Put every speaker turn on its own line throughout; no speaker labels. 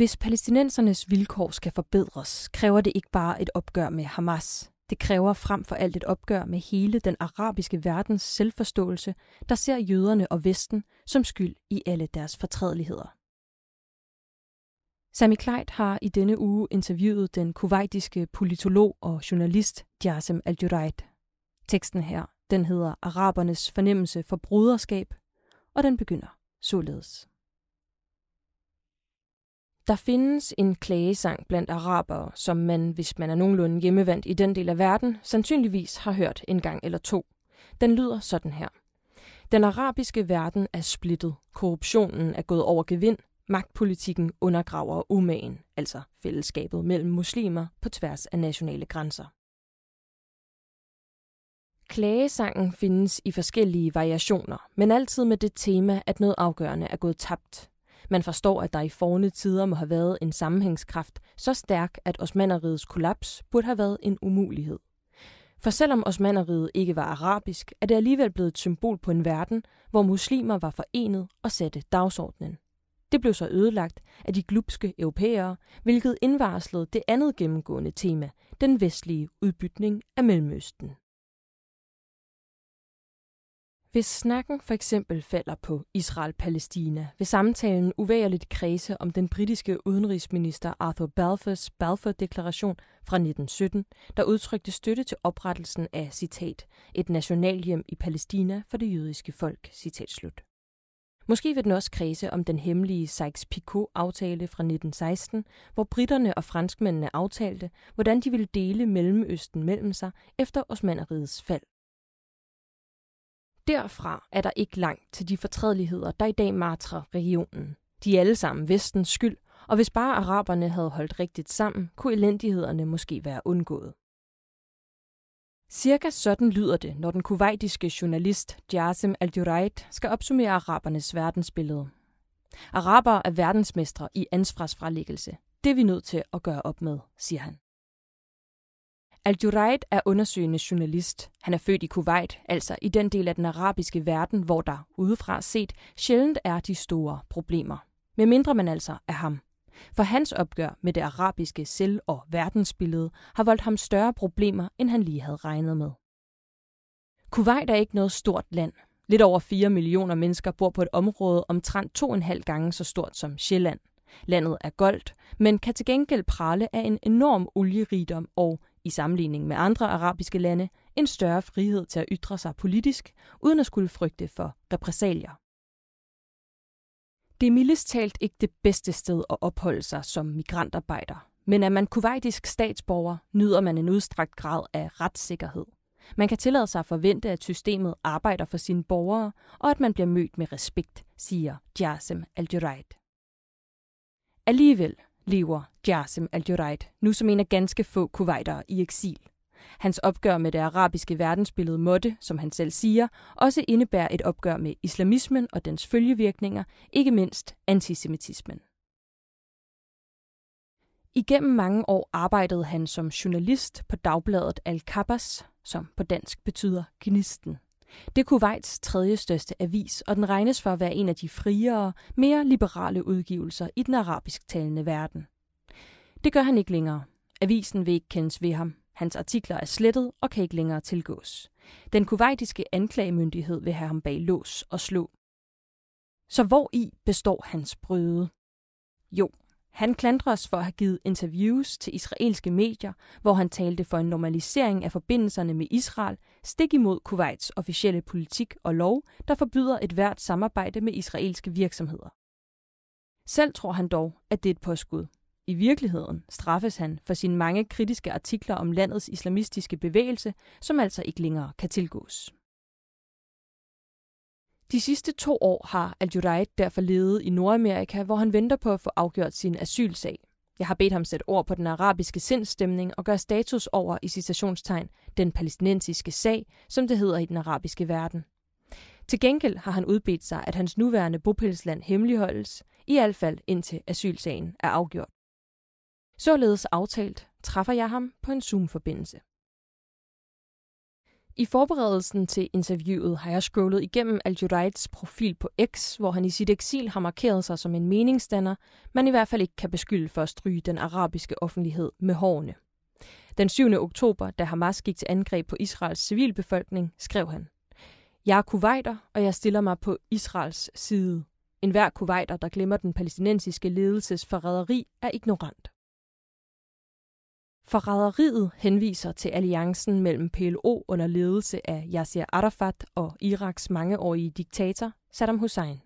Hvis palæstinensernes vilkår skal forbedres, kræver det ikke bare et opgør med Hamas. Det kræver frem for alt et opgør med hele den arabiske verdens selvforståelse, der ser jøderne og Vesten som skyld i alle deres fortrædeligheder. Sami Kleit har i denne uge interviewet den kuwaitiske politolog og journalist Jasem al -Juraid. Teksten her, den hedder Arabernes fornemmelse for broderskab, og den begynder således. Der findes en klagesang blandt arabere, som man, hvis man er nogenlunde hjemmevandt i den del af verden, sandsynligvis har hørt en gang eller to. Den lyder sådan her. Den arabiske verden er splittet. Korruptionen er gået over gevind. Magtpolitikken undergraver umagen, altså fællesskabet mellem muslimer på tværs af nationale grænser. Klagesangen findes i forskellige variationer, men altid med det tema, at noget afgørende er gået tabt. Man forstår, at der i forne tider må have været en sammenhængskraft så stærk, at osmaneriets kollaps burde have været en umulighed. For selvom osmaneriet ikke var arabisk, er det alligevel blevet et symbol på en verden, hvor muslimer var forenet og satte dagsordenen. Det blev så ødelagt af de glupske europæere, hvilket indvarslede det andet gennemgående tema, den vestlige udbytning af Mellemøsten. Hvis snakken for eksempel falder på Israel-Palæstina, vil samtalen uværligt kredse om den britiske udenrigsminister Arthur Balfours Balfour-deklaration fra 1917, der udtrykte støtte til oprettelsen af, citat, et nationalhjem i Palæstina for det jødiske folk, citat slut. Måske vil den også kredse om den hemmelige Sykes-Picot-aftale fra 1916, hvor britterne og franskmændene aftalte, hvordan de ville dele Mellemøsten mellem sig efter Osmaneriets fald. Derfra er der ikke langt til de fortrædeligheder, der i dag martrer regionen. De er alle sammen vestens skyld, og hvis bare araberne havde holdt rigtigt sammen, kunne elendighederne måske være undgået. Cirka sådan lyder det, når den kuwaitiske journalist Jasem al skal opsummere arabernes verdensbillede. Araber er verdensmestre i ansvarsfralæggelse. Det er vi nødt til at gøre op med, siger han. Al-Juraid er undersøgende journalist. Han er født i Kuwait, altså i den del af den arabiske verden, hvor der udefra set sjældent er de store problemer. Med mindre man altså er ham. For hans opgør med det arabiske selv- og verdensbillede har voldt ham større problemer, end han lige havde regnet med. Kuwait er ikke noget stort land. Lidt over 4 millioner mennesker bor på et område omtrent to og en halv gange så stort som Sjælland. Landet er goldt, men kan til gengæld prale af en enorm olierigdom og i sammenligning med andre arabiske lande, en større frihed til at ytre sig politisk, uden at skulle frygte for repressalier. Det er mildest talt ikke det bedste sted at opholde sig som migrantarbejder, men er man kuwaitisk statsborger, nyder man en udstrakt grad af retssikkerhed. Man kan tillade sig at forvente, at systemet arbejder for sine borgere, og at man bliver mødt med respekt, siger Jasem al Alligevel lever Jasem al nu som en af ganske få kuwaitere i eksil. Hans opgør med det arabiske verdensbillede måtte, som han selv siger, også indebære et opgør med islamismen og dens følgevirkninger, ikke mindst antisemitismen. Igennem mange år arbejdede han som journalist på dagbladet Al-Kabas, som på dansk betyder Gnisten. Det er Kuwaits tredje største avis, og den regnes for at være en af de friere, mere liberale udgivelser i den arabisk talende verden. Det gør han ikke længere. Avisen vil ikke kendes ved ham. Hans artikler er slettet og kan ikke længere tilgås. Den kuwaitiske anklagemyndighed vil have ham bag lås og slå. Så hvor i består hans brøde? Jo, han klandres for at have givet interviews til israelske medier, hvor han talte for en normalisering af forbindelserne med Israel, stik imod Kuwaits officielle politik og lov, der forbyder et hvert samarbejde med israelske virksomheder. Selv tror han dog, at det er et påskud. I virkeligheden straffes han for sine mange kritiske artikler om landets islamistiske bevægelse, som altså ikke længere kan tilgås. De sidste to år har al derfor levet i Nordamerika, hvor han venter på at få afgjort sin asylsag. Jeg har bedt ham sætte ord på den arabiske sindstemning og gøre status over i citationstegn den palæstinensiske sag, som det hedder i den arabiske verden. Til gengæld har han udbedt sig, at hans nuværende bopælsland hemmeligholdes, i hvert fald indtil asylsagen er afgjort. Således aftalt træffer jeg ham på en Zoom-forbindelse. I forberedelsen til interviewet har jeg scrollet igennem al profil på X, hvor han i sit eksil har markeret sig som en meningsdanner, man i hvert fald ikke kan beskylde for at stryge den arabiske offentlighed med hårene. Den 7. oktober, da Hamas gik til angreb på Israels civilbefolkning, skrev han, Jeg er kuwaiter, og jeg stiller mig på Israels side. En hver kuwaiter, der glemmer den palæstinensiske ledelses forræderi, er ignorant. Forræderiet henviser til alliancen mellem PLO under ledelse af Yasser Arafat og Iraks mangeårige diktator Saddam Hussein.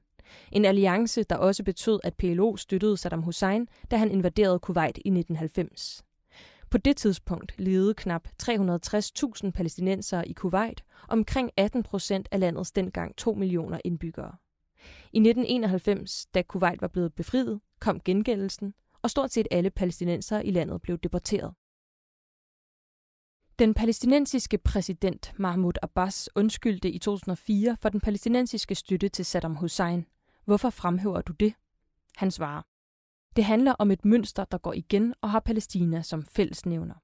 En alliance, der også betød, at PLO støttede Saddam Hussein, da han invaderede Kuwait i 1990. På det tidspunkt levede knap 360.000 palæstinensere i Kuwait, omkring 18 procent af landets dengang 2 millioner indbyggere. I 1991, da Kuwait var blevet befriet, kom gengældelsen, og stort set alle palæstinensere i landet blev deporteret. Den palæstinensiske præsident Mahmoud Abbas undskyldte i 2004 for den palæstinensiske støtte til Saddam Hussein. Hvorfor fremhæver du det? Han svarer. Det handler om et mønster, der går igen og har Palæstina som fællesnævner.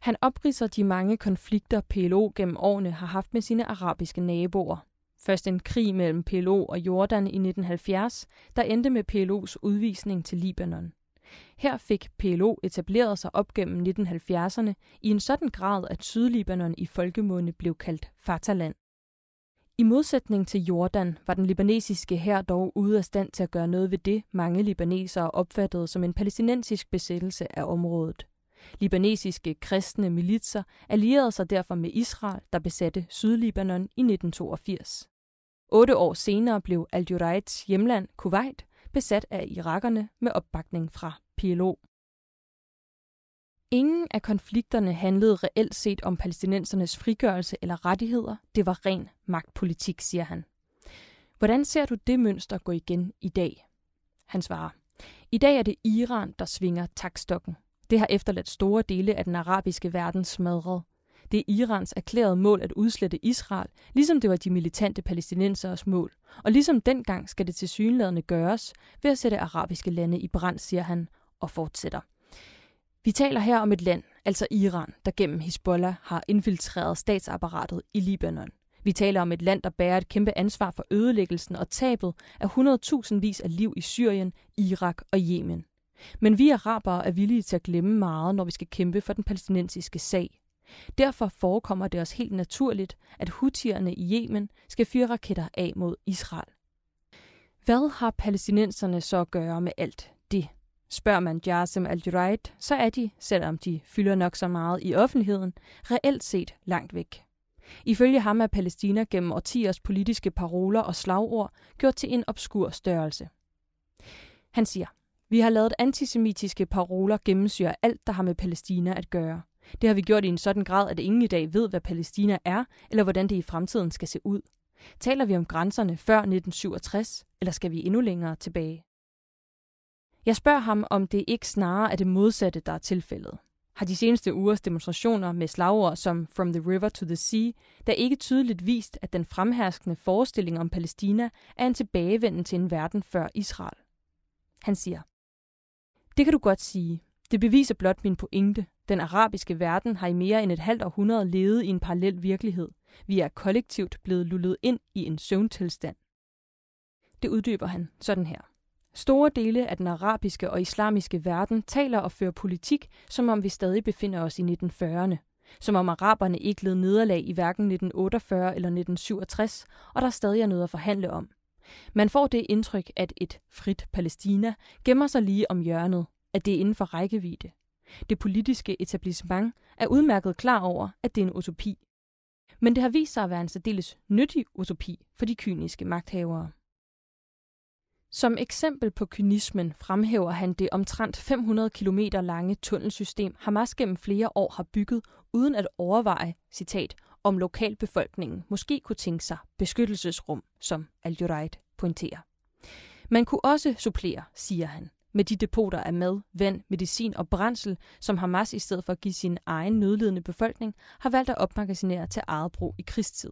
Han opriser de mange konflikter, PLO gennem årene har haft med sine arabiske naboer. Først en krig mellem PLO og Jordan i 1970, der endte med PLO's udvisning til Libanon. Her fik PLO etableret sig op gennem 1970'erne i en sådan grad, at Sydlibanon i folkemunde blev kaldt Fatahland. I modsætning til Jordan var den libanesiske hær dog ude af stand til at gøre noget ved det, mange libanesere opfattede som en palæstinensisk besættelse af området. Libanesiske kristne militser allierede sig derfor med Israel, der besatte Sydlibanon i 1982. Otte år senere blev al hjemland, Kuwait, besat af irakerne med opbakning fra PLO. Ingen af konflikterne handlede reelt set om palæstinensernes frigørelse eller rettigheder. Det var ren magtpolitik, siger han. Hvordan ser du det mønster gå igen i dag? Han svarer. I dag er det Iran, der svinger takstokken. Det har efterladt store dele af den arabiske verden smadret. Det er Irans erklærede mål at udslette Israel, ligesom det var de militante palæstinenseres mål. Og ligesom dengang skal det til synlædende gøres ved at sætte arabiske lande i brand, siger han, og fortsætter. Vi taler her om et land, altså Iran, der gennem Hezbollah har infiltreret statsapparatet i Libanon. Vi taler om et land, der bærer et kæmpe ansvar for ødelæggelsen og tabet af 100.000 vis af liv i Syrien, Irak og Yemen. Men vi arabere er villige til at glemme meget, når vi skal kæmpe for den palæstinensiske sag. Derfor forekommer det os helt naturligt, at hutierne i Yemen skal fyre raketter af mod Israel. Hvad har palæstinenserne så at gøre med alt det? Spørger man Jasem al så er de, selvom de fylder nok så meget i offentligheden, reelt set langt væk. Ifølge ham er Palæstina gennem årtiers politiske paroler og slagord gjort til en obskur størrelse. Han siger, vi har lavet antisemitiske paroler gennemsyre alt, der har med Palæstina at gøre. Det har vi gjort i en sådan grad, at ingen i dag ved, hvad Palæstina er, eller hvordan det i fremtiden skal se ud. Taler vi om grænserne før 1967, eller skal vi endnu længere tilbage? Jeg spørger ham, om det ikke snarere er det modsatte, der er tilfældet. Har de seneste ugers demonstrationer med slagord som From the River to the Sea, der ikke tydeligt vist, at den fremherskende forestilling om Palæstina er en tilbagevenden til en verden før Israel? Han siger, det kan du godt sige. Det beviser blot min pointe. Den arabiske verden har i mere end et halvt århundrede levet i en parallel virkelighed. Vi er kollektivt blevet lullet ind i en søvntilstand. Det uddyber han sådan her. Store dele af den arabiske og islamiske verden taler og fører politik, som om vi stadig befinder os i 1940'erne. Som om araberne ikke led nederlag i hverken 1948 eller 1967, og der stadig er noget at forhandle om. Man får det indtryk, at et frit Palæstina gemmer sig lige om hjørnet, at det er inden for rækkevidde. Det politiske etablissement er udmærket klar over, at det er en utopi. Men det har vist sig at være en særdeles nyttig utopi for de kyniske magthavere. Som eksempel på kynismen fremhæver han det omtrent 500 km lange tunnelsystem, Hamas gennem flere år har bygget, uden at overveje, citat, om lokalbefolkningen måske kunne tænke sig beskyttelsesrum, som al pointerer. Man kunne også supplere, siger han, med de depoter af mad, vand, medicin og brændsel, som Hamas i stedet for at give sin egen nødlidende befolkning, har valgt at opmagasinere til eget brug i krigstid.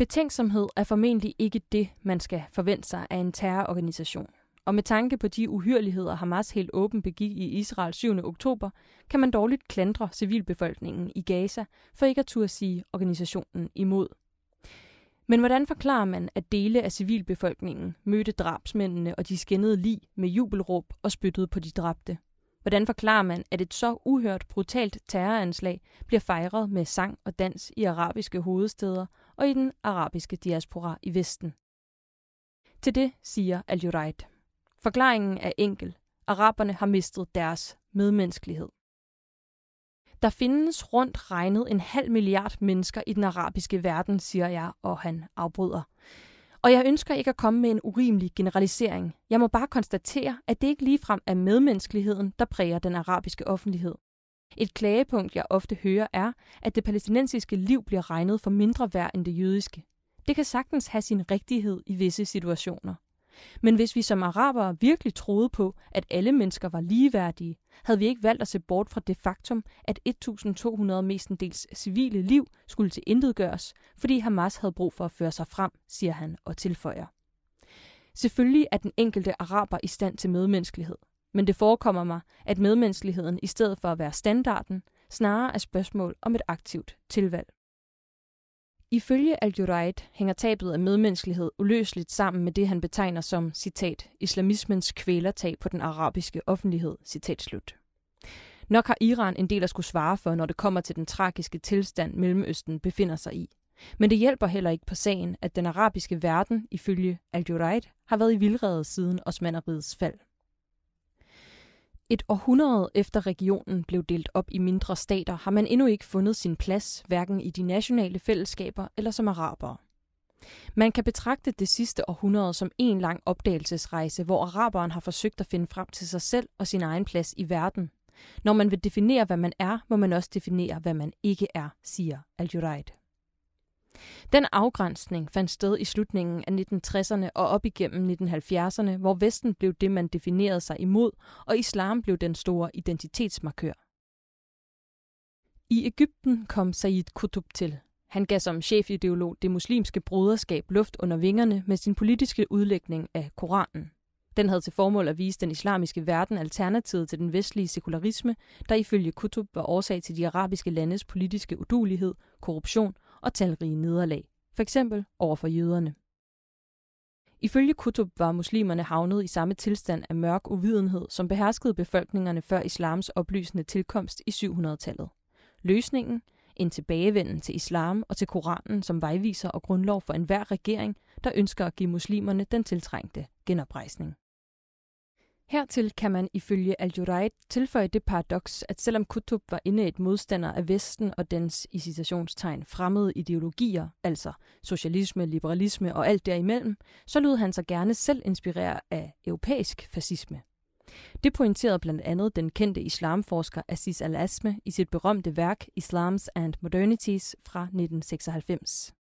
Betænksomhed er formentlig ikke det, man skal forvente sig af en terrororganisation. Og med tanke på de uhyreligheder, Hamas helt åben begik i Israel 7. oktober, kan man dårligt klandre civilbefolkningen i Gaza for ikke at turde sige organisationen imod. Men hvordan forklarer man, at dele af civilbefolkningen mødte drabsmændene og de skændede lig med jubelråb og spyttede på de dræbte? Hvordan forklarer man, at et så uhørt brutalt terroranslag bliver fejret med sang og dans i arabiske hovedsteder og i den arabiske diaspora i Vesten? Til det siger al -Juraid. Forklaringen er enkel. Araberne har mistet deres medmenneskelighed. Der findes rundt regnet en halv milliard mennesker i den arabiske verden, siger jeg, og han afbryder. Og jeg ønsker ikke at komme med en urimelig generalisering. Jeg må bare konstatere, at det ikke ligefrem er medmenneskeligheden, der præger den arabiske offentlighed. Et klagepunkt, jeg ofte hører, er, at det palæstinensiske liv bliver regnet for mindre værd end det jødiske. Det kan sagtens have sin rigtighed i visse situationer. Men hvis vi som arabere virkelig troede på, at alle mennesker var ligeværdige, havde vi ikke valgt at se bort fra det faktum, at 1200 mestendels civile liv skulle til intet gøres, fordi Hamas havde brug for at føre sig frem, siger han og tilføjer. Selvfølgelig er den enkelte araber i stand til medmenneskelighed, men det forekommer mig, at medmenneskeligheden i stedet for at være standarden, snarere er spørgsmål om et aktivt tilvalg. Ifølge al hænger tabet af medmenneskelighed uløseligt sammen med det, han betegner som, citat, islamismens kvælertag på den arabiske offentlighed, citat slut. Nok har Iran en del at skulle svare for, når det kommer til den tragiske tilstand, Mellemøsten befinder sig i. Men det hjælper heller ikke på sagen, at den arabiske verden, ifølge al har været i vildrede siden Osmaneriets fald. Et århundrede efter regionen blev delt op i mindre stater, har man endnu ikke fundet sin plads, hverken i de nationale fællesskaber eller som arabere. Man kan betragte det sidste århundrede som en lang opdagelsesrejse, hvor araberen har forsøgt at finde frem til sig selv og sin egen plads i verden. Når man vil definere, hvad man er, må man også definere, hvad man ikke er, siger al-Juraid. Den afgrænsning fandt sted i slutningen af 1960'erne og op igennem 1970'erne, hvor Vesten blev det, man definerede sig imod, og islam blev den store identitetsmarkør. I Ægypten kom Said Qutb til. Han gav som chefideolog det muslimske broderskab luft under vingerne med sin politiske udlægning af Koranen. Den havde til formål at vise den islamiske verden alternativet til den vestlige sekularisme, der ifølge Qutb var årsag til de arabiske landes politiske udulighed, korruption og talrige nederlag, for eksempel over for jøderne. Ifølge Kutub var muslimerne havnet i samme tilstand af mørk uvidenhed, som beherskede befolkningerne før islams oplysende tilkomst i 700-tallet. Løsningen? En tilbagevenden til islam og til Koranen som vejviser og grundlov for enhver regering, der ønsker at give muslimerne den tiltrængte genoprejsning. Hertil kan man ifølge al tilføje det paradoks, at selvom Kutub var inde et modstander af Vesten og dens i citationstegn fremmede ideologier, altså socialisme, liberalisme og alt derimellem, så lod han sig gerne selv inspirere af europæisk fascisme. Det pointerede blandt andet den kendte islamforsker Aziz al-Asme i sit berømte værk Islams and Modernities fra 1996.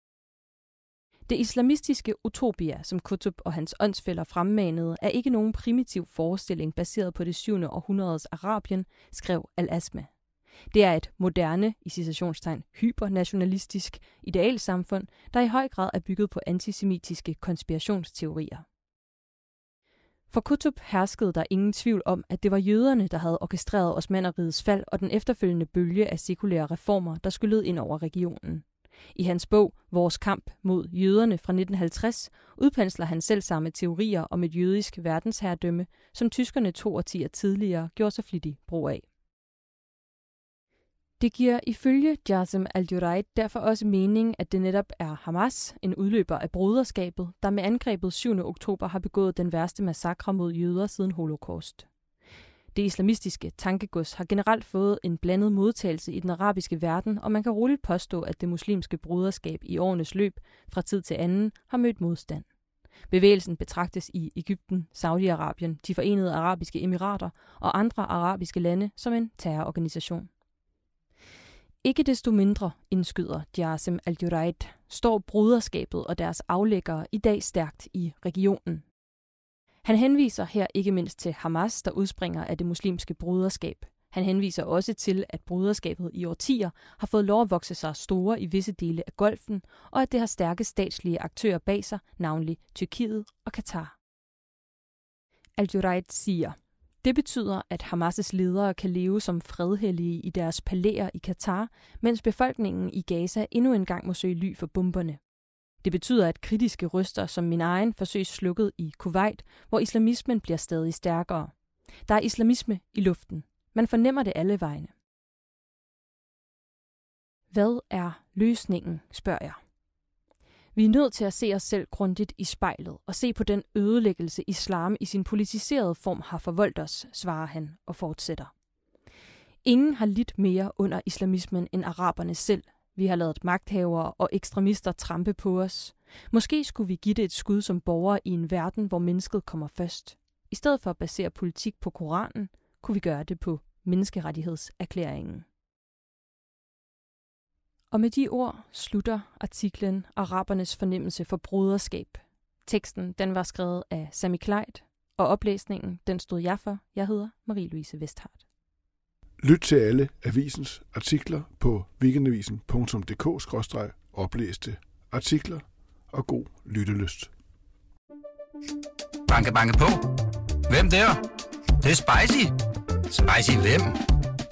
Det islamistiske utopia, som Kutub og hans åndsfælder fremmanede, er ikke nogen primitiv forestilling baseret på det 7. århundredes Arabien, skrev Al-Asma. Det er et moderne, i citationstegn, hypernationalistisk idealsamfund, der i høj grad er bygget på antisemitiske konspirationsteorier. For Kutub herskede der ingen tvivl om, at det var jøderne, der havde orkestreret osmanderrigets fald og den efterfølgende bølge af sekulære reformer, der skyllede ind over regionen. I hans bog Vores kamp mod jøderne fra 1950 udpensler han selv samme teorier om et jødisk verdensherredømme, som tyskerne to årtier tidligere gjorde sig flittig brug af. Det giver ifølge Jasem al derfor også mening, at det netop er Hamas, en udløber af broderskabet, der med angrebet 7. oktober har begået den værste massakre mod jøder siden holocaust. Det islamistiske tankegods har generelt fået en blandet modtagelse i den arabiske verden, og man kan roligt påstå, at det muslimske broderskab i årenes løb fra tid til anden har mødt modstand. Bevægelsen betragtes i Ægypten, Saudi-Arabien, de forenede arabiske emirater og andre arabiske lande som en terrororganisation. Ikke desto mindre, indskyder Jasem al står broderskabet og deres aflæggere i dag stærkt i regionen. Han henviser her ikke mindst til Hamas, der udspringer af det muslimske broderskab. Han henviser også til, at broderskabet i årtier har fået lov at vokse sig store i visse dele af golfen, og at det har stærke statslige aktører bag sig, navnlig Tyrkiet og Katar. al siger, det betyder, at Hamas' ledere kan leve som fredhellige i deres palæer i Katar, mens befolkningen i Gaza endnu engang må søge ly for bomberne. Det betyder, at kritiske røster som min egen forsøges slukket i Kuwait, hvor islamismen bliver stadig stærkere. Der er islamisme i luften. Man fornemmer det alle vegne. Hvad er løsningen, spørger jeg. Vi er nødt til at se os selv grundigt i spejlet og se på den ødelæggelse, islam i sin politiserede form har forvoldt os, svarer han og fortsætter. Ingen har lidt mere under islamismen end araberne selv. Vi har lavet magthavere og ekstremister trampe på os. Måske skulle vi give det et skud som borgere i en verden, hvor mennesket kommer først. I stedet for at basere politik på Koranen, kunne vi gøre det på menneskerettighedserklæringen. Og med de ord slutter artiklen Arabernes fornemmelse for broderskab. Teksten den var skrevet af Sami Kleid, og oplæsningen den stod jeg for. Jeg hedder Marie-Louise Vesthardt.
Lyt til alle avisens artikler på weekendavisen.dk-oplæste artikler og god lyttelyst.
Banke, banke på. Hvem der? Det, det er spicy. Spicy hvem?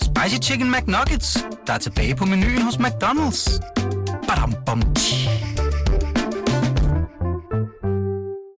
Spicy Chicken McNuggets, der er tilbage på menuen hos McDonald's. Badum, bom, tji.